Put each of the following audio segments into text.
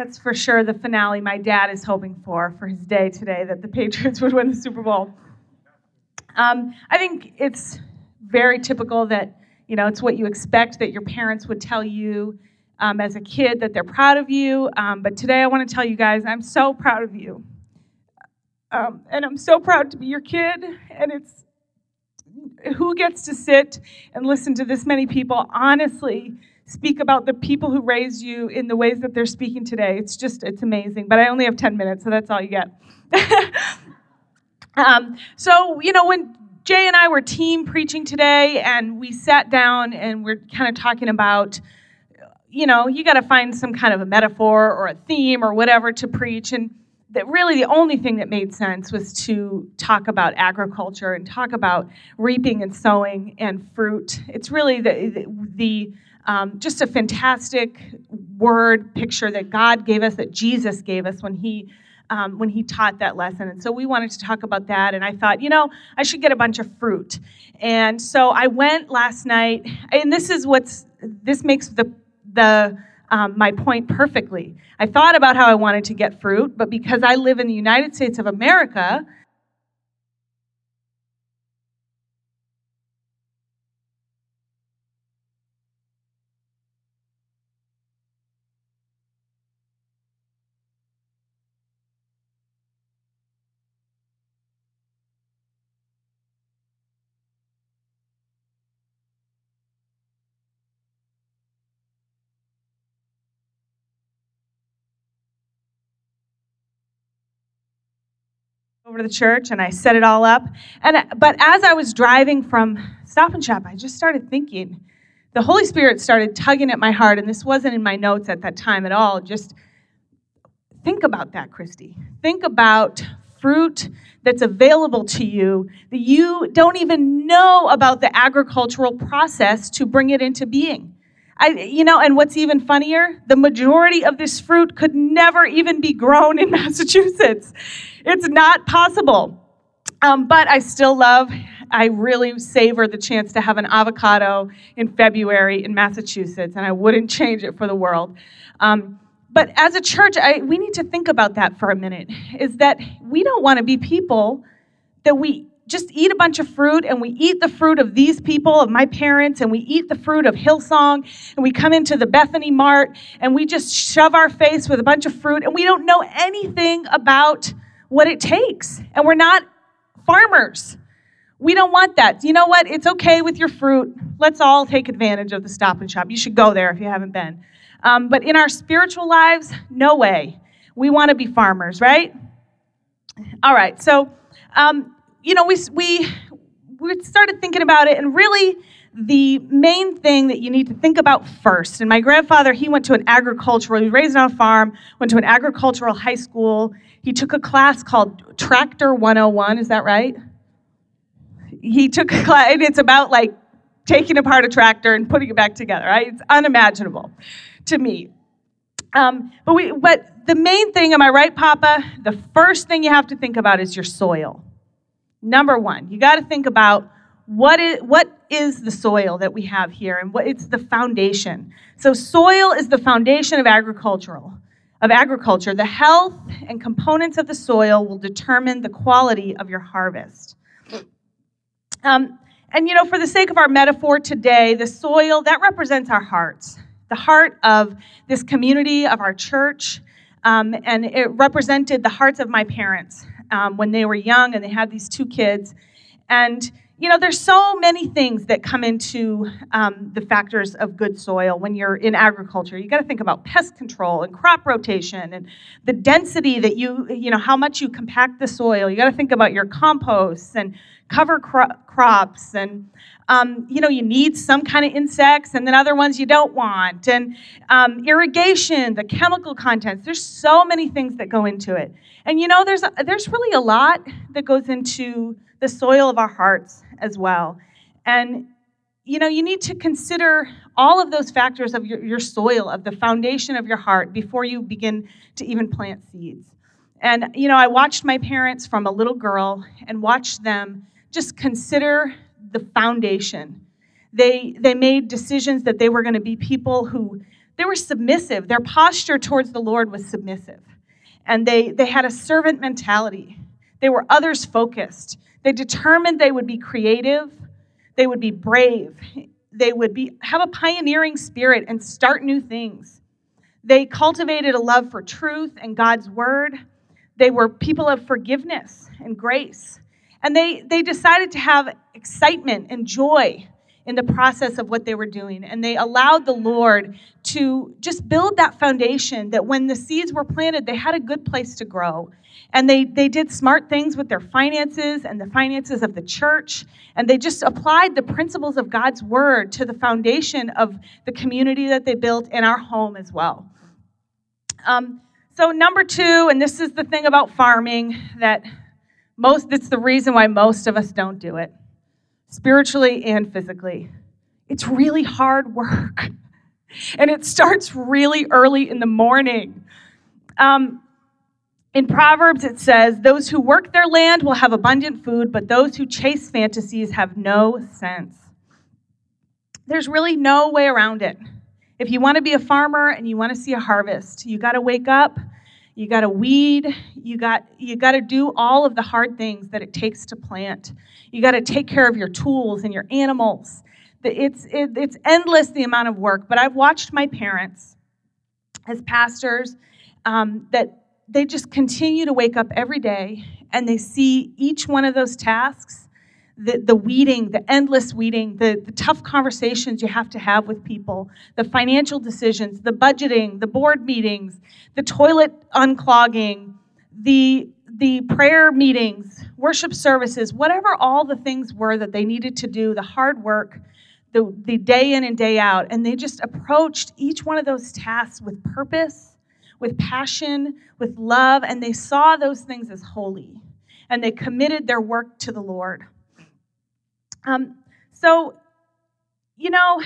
That's for sure the finale my dad is hoping for for his day today that the Patriots would win the Super Bowl. Um, I think it's very typical that, you know, it's what you expect that your parents would tell you um, as a kid that they're proud of you. Um, but today I want to tell you guys I'm so proud of you. Um, and I'm so proud to be your kid. And it's who gets to sit and listen to this many people honestly speak about the people who raised you in the ways that they're speaking today. It's just, it's amazing. But I only have 10 minutes, so that's all you get. um, so, you know, when Jay and I were team preaching today, and we sat down and we're kind of talking about, you know, you got to find some kind of a metaphor or a theme or whatever to preach. And that really the only thing that made sense was to talk about agriculture and talk about reaping and sowing and fruit. It's really the, the, the um, just a fantastic word picture that God gave us, that Jesus gave us when he um, when he taught that lesson. And so we wanted to talk about that. And I thought, you know, I should get a bunch of fruit. And so I went last night, and this is what's this makes the the um, my point perfectly. I thought about how I wanted to get fruit, but because I live in the United States of America, the church and I set it all up. And but as I was driving from Stop and Shop, I just started thinking. The Holy Spirit started tugging at my heart, and this wasn't in my notes at that time at all. Just think about that, Christy. Think about fruit that's available to you that you don't even know about the agricultural process to bring it into being. I, you know, and what's even funnier, the majority of this fruit could never even be grown in Massachusetts. It's not possible. Um, but I still love, I really savor the chance to have an avocado in February in Massachusetts, and I wouldn't change it for the world. Um, but as a church, I, we need to think about that for a minute. Is that we don't want to be people that we just eat a bunch of fruit and we eat the fruit of these people, of my parents, and we eat the fruit of Hillsong, and we come into the Bethany Mart and we just shove our face with a bunch of fruit and we don't know anything about what it takes. And we're not farmers. We don't want that. You know what? It's okay with your fruit. Let's all take advantage of the stop and shop. You should go there if you haven't been. Um, but in our spiritual lives, no way. We want to be farmers, right? All right. So, um, you know, we, we, we started thinking about it, and really, the main thing that you need to think about first, and my grandfather, he went to an agricultural, he was raised on a farm, went to an agricultural high school. He took a class called Tractor 101, is that right? He took a class, and it's about like taking apart a tractor and putting it back together, right? It's unimaginable to me. Um, but we, but the main thing, am I right, Papa? The first thing you have to think about is your soil. Number one, you got to think about what is, what is the soil that we have here and what it's the foundation. So soil is the foundation of agricultural of agriculture. The health and components of the soil will determine the quality of your harvest. Um, and you know, for the sake of our metaphor today, the soil that represents our hearts, the heart of this community, of our church, um, and it represented the hearts of my parents um, when they were young and they had these two kids. And, you know, there's so many things that come into um, the factors of good soil when you're in agriculture. You got to think about pest control and crop rotation and the density that you, you know, how much you compact the soil. You got to think about your composts and cover cro- crops and um, you know you need some kind of insects and then other ones you don't want and um, irrigation the chemical contents there's so many things that go into it and you know, there's, a, there's really a lot that goes into the soil of our hearts as well. And, you know, you need to consider all of those factors of your, your soil, of the foundation of your heart, before you begin to even plant seeds. And, you know, I watched my parents from a little girl and watched them just consider the foundation. They, they made decisions that they were going to be people who they were submissive. Their posture towards the Lord was submissive. And they, they had a servant mentality. They were others focused. They determined they would be creative, they would be brave, they would be, have a pioneering spirit and start new things. They cultivated a love for truth and God's word. They were people of forgiveness and grace. And they, they decided to have excitement and joy in the process of what they were doing. And they allowed the Lord to just build that foundation that when the seeds were planted, they had a good place to grow. And they, they did smart things with their finances and the finances of the church. And they just applied the principles of God's word to the foundation of the community that they built in our home as well. Um, so, number two, and this is the thing about farming that most, it's the reason why most of us don't do it, spiritually and physically. It's really hard work. And it starts really early in the morning. Um, in Proverbs, it says, Those who work their land will have abundant food, but those who chase fantasies have no sense. There's really no way around it. If you want to be a farmer and you want to see a harvest, you got to wake up, you got to weed, you got you got to do all of the hard things that it takes to plant. You got to take care of your tools and your animals. It's it, it's endless the amount of work. But I've watched my parents as pastors um, that they just continue to wake up every day and they see each one of those tasks the, the weeding, the endless weeding, the, the tough conversations you have to have with people, the financial decisions, the budgeting, the board meetings, the toilet unclogging, the, the prayer meetings, worship services, whatever all the things were that they needed to do, the hard work, the, the day in and day out. And they just approached each one of those tasks with purpose with passion, with love, and they saw those things as holy. And they committed their work to the Lord. Um, so, you know,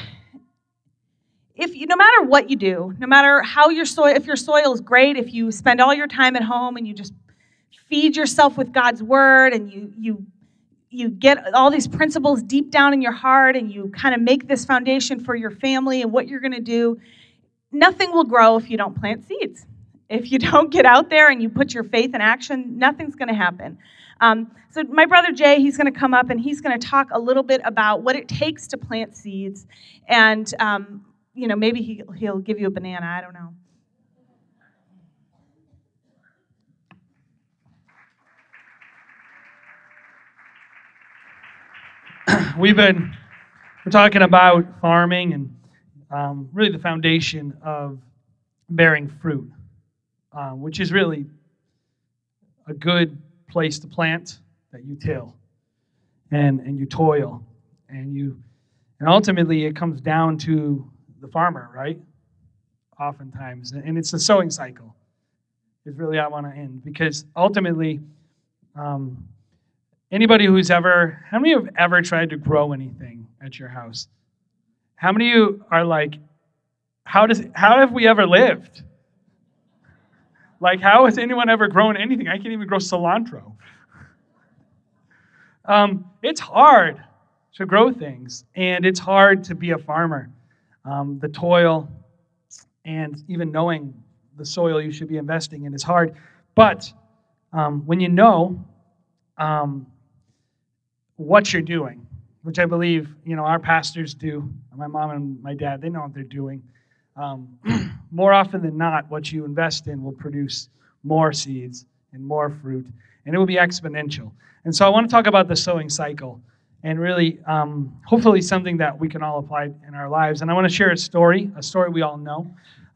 if you, no matter what you do, no matter how your soil, if your soil is great, if you spend all your time at home and you just feed yourself with God's word and you you you get all these principles deep down in your heart and you kind of make this foundation for your family and what you're going to do nothing will grow if you don't plant seeds. If you don't get out there and you put your faith in action, nothing's going to happen. Um, so, my brother Jay, he's going to come up and he's going to talk a little bit about what it takes to plant seeds. And, um, you know, maybe he, he'll give you a banana. I don't know. We've been we're talking about farming and um, really the foundation of bearing fruit, uh, which is really a good place to plant that you till and, and you toil and you and ultimately it comes down to the farmer right oftentimes and it's the sowing cycle is really i want to end because ultimately um, anybody who's ever how many of you have ever tried to grow anything at your house how many of you are like, how does how have we ever lived? Like, how has anyone ever grown anything? I can't even grow cilantro. Um, it's hard to grow things, and it's hard to be a farmer. Um, the toil and even knowing the soil you should be investing in is hard. But um, when you know um, what you're doing, which I believe you know our pastors do. My mom and my dad, they know what they're doing. Um, more often than not, what you invest in will produce more seeds and more fruit, and it will be exponential. And so I want to talk about the sowing cycle and really, um, hopefully, something that we can all apply in our lives. And I want to share a story, a story we all know.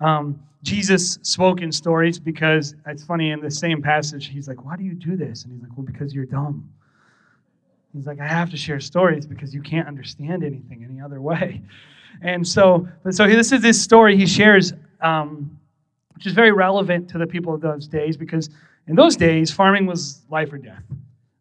Um, Jesus spoke in stories because it's funny in the same passage, he's like, Why do you do this? And he's like, Well, because you're dumb. He's like, I have to share stories because you can't understand anything any other way. And so, so this is this story he shares, um, which is very relevant to the people of those days because in those days, farming was life or death.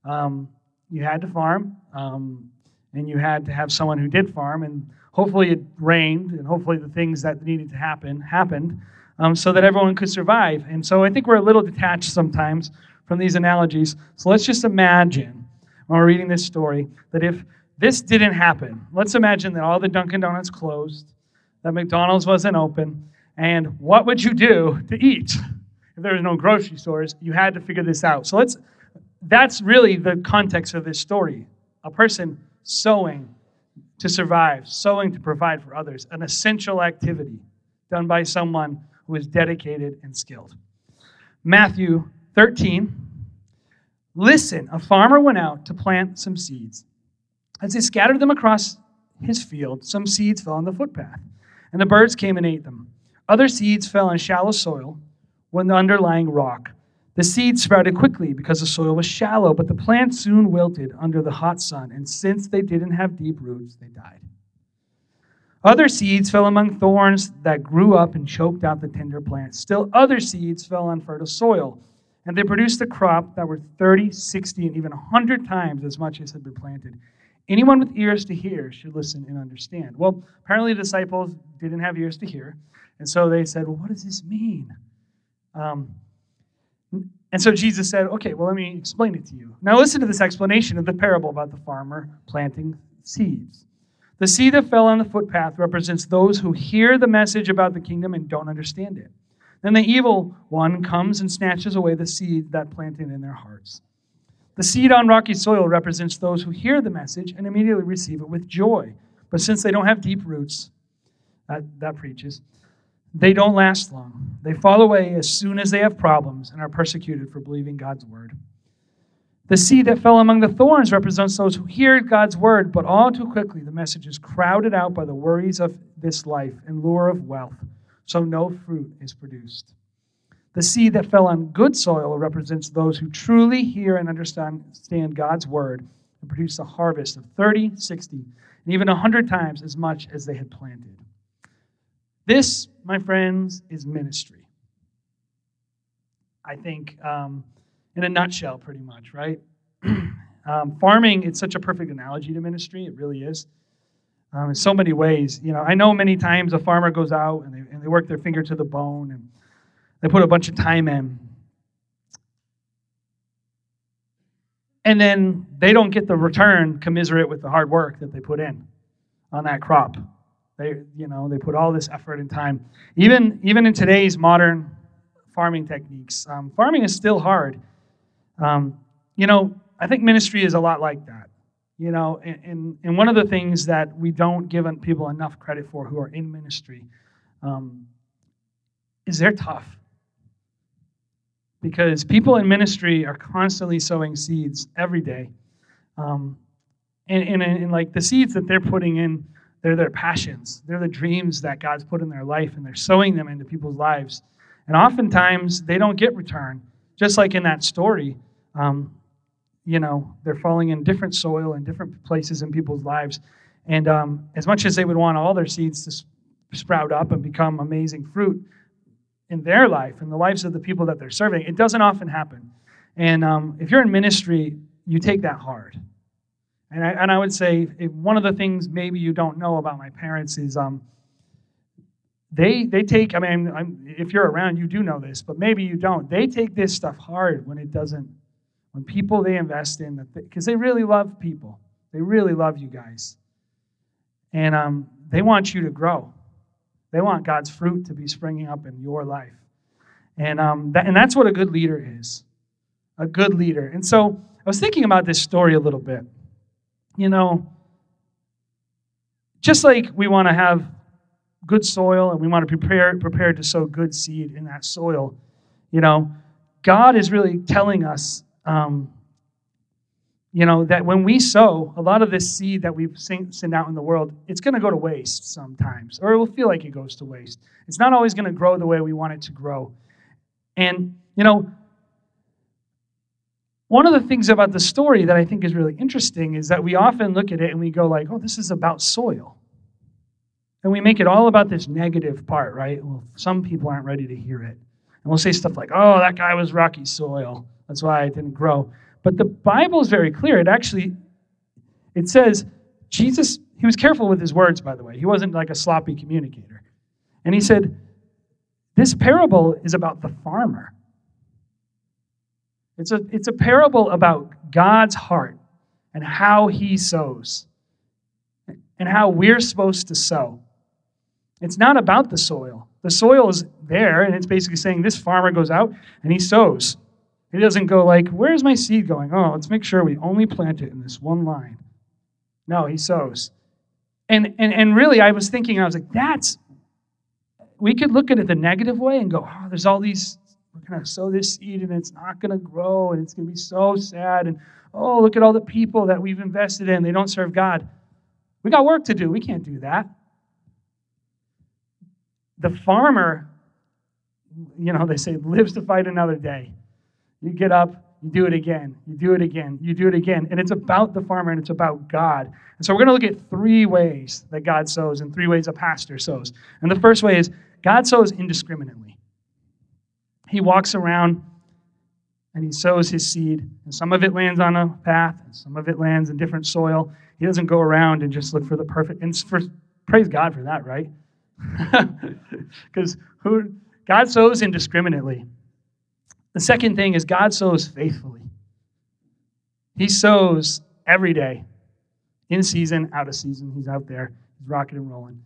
Um, you had to farm, um, and you had to have someone who did farm, and hopefully it rained, and hopefully the things that needed to happen happened, um, so that everyone could survive. And so I think we're a little detached sometimes from these analogies. So let's just imagine when we're reading this story that if this didn't happen, let's imagine that all the Dunkin' Donuts closed, that McDonald's wasn't open, And what would you do to eat? If there was no grocery stores, you had to figure this out. So let's that's really the context of this story. A person sowing to survive, sowing to provide for others, an essential activity done by someone who is dedicated and skilled. Matthew 13. Listen, a farmer went out to plant some seeds. As he scattered them across his field, some seeds fell on the footpath, and the birds came and ate them. Other seeds fell on shallow soil, on the underlying rock. The seeds sprouted quickly because the soil was shallow, but the plants soon wilted under the hot sun, and since they didn't have deep roots, they died. Other seeds fell among thorns that grew up and choked out the tender plants. Still, other seeds fell on fertile soil, and they produced a crop that were 30, 60, and even 100 times as much as had been planted. Anyone with ears to hear should listen and understand. Well, apparently the disciples didn't have ears to hear, and so they said, Well, what does this mean? Um, and so Jesus said, Okay, well, let me explain it to you. Now, listen to this explanation of the parable about the farmer planting seeds. The seed that fell on the footpath represents those who hear the message about the kingdom and don't understand it. Then the evil one comes and snatches away the seed that planted in their hearts. The seed on rocky soil represents those who hear the message and immediately receive it with joy. But since they don't have deep roots, that, that preaches, they don't last long. They fall away as soon as they have problems and are persecuted for believing God's word. The seed that fell among the thorns represents those who hear God's word, but all too quickly the message is crowded out by the worries of this life and lure of wealth, so no fruit is produced. The seed that fell on good soil represents those who truly hear and understand God's word and produce a harvest of 30, 60, and even 100 times as much as they had planted. This, my friends, is ministry. I think, um, in a nutshell, pretty much, right? um, farming, it's such a perfect analogy to ministry. It really is. Um, in so many ways. You know, I know many times a farmer goes out and they, and they work their finger to the bone and they put a bunch of time in. And then they don't get the return commiserate with the hard work that they put in on that crop. They, you know, they put all this effort and time. Even, even in today's modern farming techniques, um, farming is still hard. Um, you know, I think ministry is a lot like that. You know, and, and one of the things that we don't give people enough credit for who are in ministry um, is they're tough because people in ministry are constantly sowing seeds every day. Um, and, and, and like the seeds that they're putting in, they're their passions. They're the dreams that God's put in their life, and they're sowing them into people's lives. And oftentimes, they don't get return. Just like in that story, um, you know, they're falling in different soil in different places in people's lives. And um, as much as they would want all their seeds to sprout up and become amazing fruit, in their life, and the lives of the people that they're serving. It doesn't often happen. And um, if you're in ministry, you take that hard. And I, and I would say one of the things maybe you don't know about my parents is um, they, they take, I mean, I'm, if you're around, you do know this, but maybe you don't. They take this stuff hard when it doesn't, when people they invest in, because they, really love people. They really love you guys. And um, they want you to grow. They want God's fruit to be springing up in your life. And, um, that, and that's what a good leader is a good leader. And so I was thinking about this story a little bit. You know, just like we want to have good soil and we want to prepare prepared to sow good seed in that soil, you know, God is really telling us um, you know, that when we sow, a lot of this seed that we send out in the world, it's going to go to waste sometimes, or it will feel like it goes to waste. It's not always going to grow the way we want it to grow. And, you know, one of the things about the story that I think is really interesting is that we often look at it and we go like, oh, this is about soil. And we make it all about this negative part, right? Well, some people aren't ready to hear it. And we'll say stuff like, oh, that guy was rocky soil. That's why it didn't grow. But the Bible is very clear. It actually it says Jesus he was careful with his words by the way. He wasn't like a sloppy communicator. And he said this parable is about the farmer. It's a, it's a parable about God's heart and how he sows and how we're supposed to sow. It's not about the soil. The soil is there, and it's basically saying this farmer goes out and he sows. He doesn't go like, where's my seed going? Oh, let's make sure we only plant it in this one line. No, he sows. And, and, and really, I was thinking, I was like, that's, we could look at it the negative way and go, oh, there's all these, we're going to sow this seed and it's not going to grow and it's going to be so sad. And oh, look at all the people that we've invested in. They don't serve God. We got work to do. We can't do that. The farmer, you know, they say, lives to fight another day. You get up, you do it again, you do it again, you do it again. And it's about the farmer and it's about God. And so we're going to look at three ways that God sows and three ways a pastor sows. And the first way is God sows indiscriminately. He walks around and he sows his seed, and some of it lands on a path, and some of it lands in different soil. He doesn't go around and just look for the perfect. And for, praise God for that, right? Because who God sows indiscriminately. The second thing is God sows faithfully. He sows every day, in season, out of season. He's out there, he's rocking and rolling.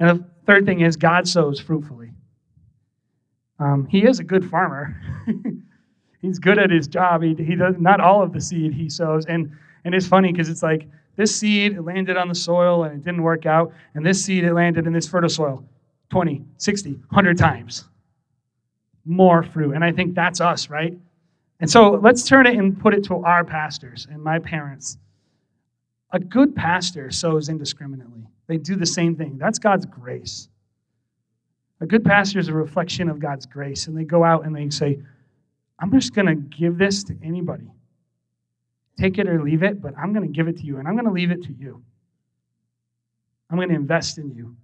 And the third thing is God sows fruitfully. Um, he is a good farmer. he's good at his job. He, he does not all of the seed he sows. And, and it's funny because it's like this seed it landed on the soil and it didn't work out. And this seed it landed in this fertile soil 20, 60, 100 times more fruit. And I think that's us, right? And so let's turn it and put it to our pastors and my parents. A good pastor sows indiscriminately. They do the same thing. That's God's grace. A good pastor is a reflection of God's grace. And they go out and they say, I'm just going to give this to anybody. Take it or leave it, but I'm going to give it to you, and I'm going to leave it to you. I'm going to invest in you.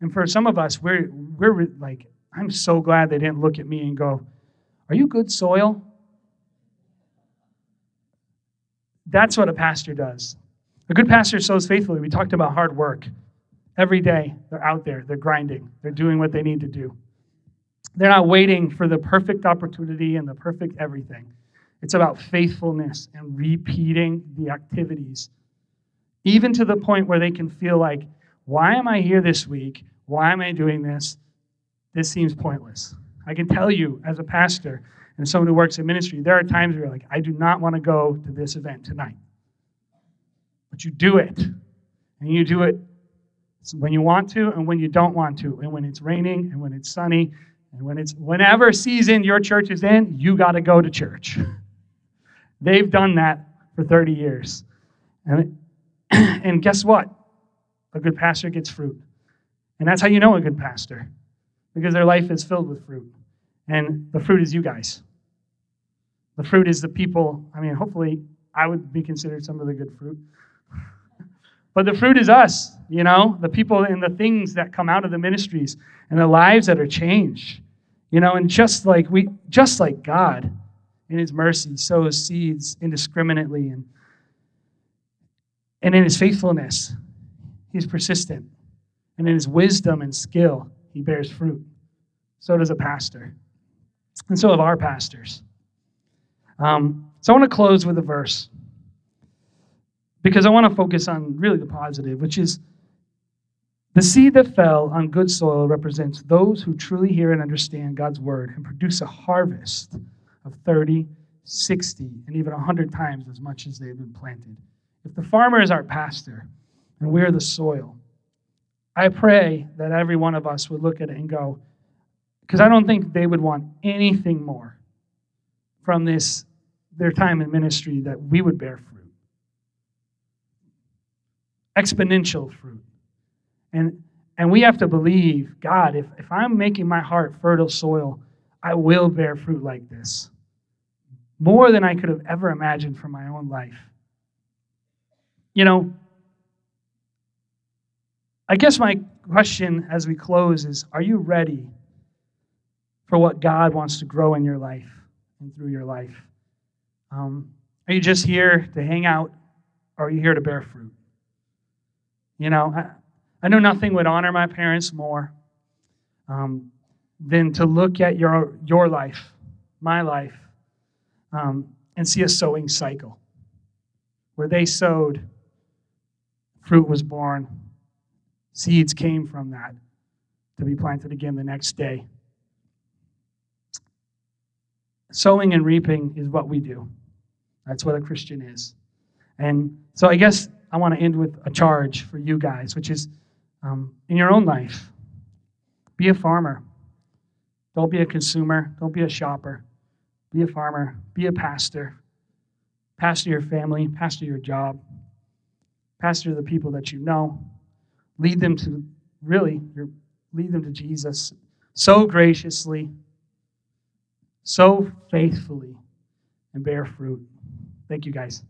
And for some of us, we're, we're like, I'm so glad they didn't look at me and go, Are you good soil? That's what a pastor does. A good pastor sows faithfully. We talked about hard work. Every day, they're out there, they're grinding, they're doing what they need to do. They're not waiting for the perfect opportunity and the perfect everything. It's about faithfulness and repeating the activities, even to the point where they can feel like, why am I here this week? Why am I doing this? this seems pointless. I can tell you, as a pastor and someone who works in ministry, there are times where you're like, I do not want to go to this event tonight. But you do it. And you do it when you want to and when you don't want to. And when it's raining and when it's sunny and when it's whenever season your church is in, you got to go to church. They've done that for 30 years. And, and guess what? A good pastor gets fruit. And that's how you know a good pastor because their life is filled with fruit. And the fruit is you guys. The fruit is the people. I mean, hopefully, I would be considered some of the good fruit. But the fruit is us, you know, the people and the things that come out of the ministries and the lives that are changed. You know, and just like we just like God in his mercy sows seeds indiscriminately and and in his faithfulness, he's persistent. And in his wisdom and skill, he bears fruit. So does a pastor. And so have our pastors. Um, so I want to close with a verse because I want to focus on really the positive, which is the seed that fell on good soil represents those who truly hear and understand God's word and produce a harvest of 30, 60, and even 100 times as much as they've been planted. If the farmer is our pastor and we're the soil, I pray that every one of us would look at it and go, because I don't think they would want anything more from this their time in ministry that we would bear fruit. Exponential fruit. And and we have to believe, God, if, if I'm making my heart fertile soil, I will bear fruit like this. More than I could have ever imagined for my own life. You know, I guess my question as we close is Are you ready for what God wants to grow in your life and through your life? Um, are you just here to hang out or are you here to bear fruit? You know, I, I know nothing would honor my parents more um, than to look at your, your life, my life, um, and see a sowing cycle where they sowed, fruit was born Seeds came from that. to be planted again the next day. Sowing and reaping is what we do. That's what a Christian is. And so I guess I want to end with a charge for you guys, which is um, in your own life, be a farmer. Don't be a consumer. Don't be a shopper. Be a farmer. Be a pastor. Pastor your family. Pastor your job. Pastor the people that you know. Lead them to, really, lead them to Jesus so graciously, so faithfully, and bear fruit. Thank you, guys.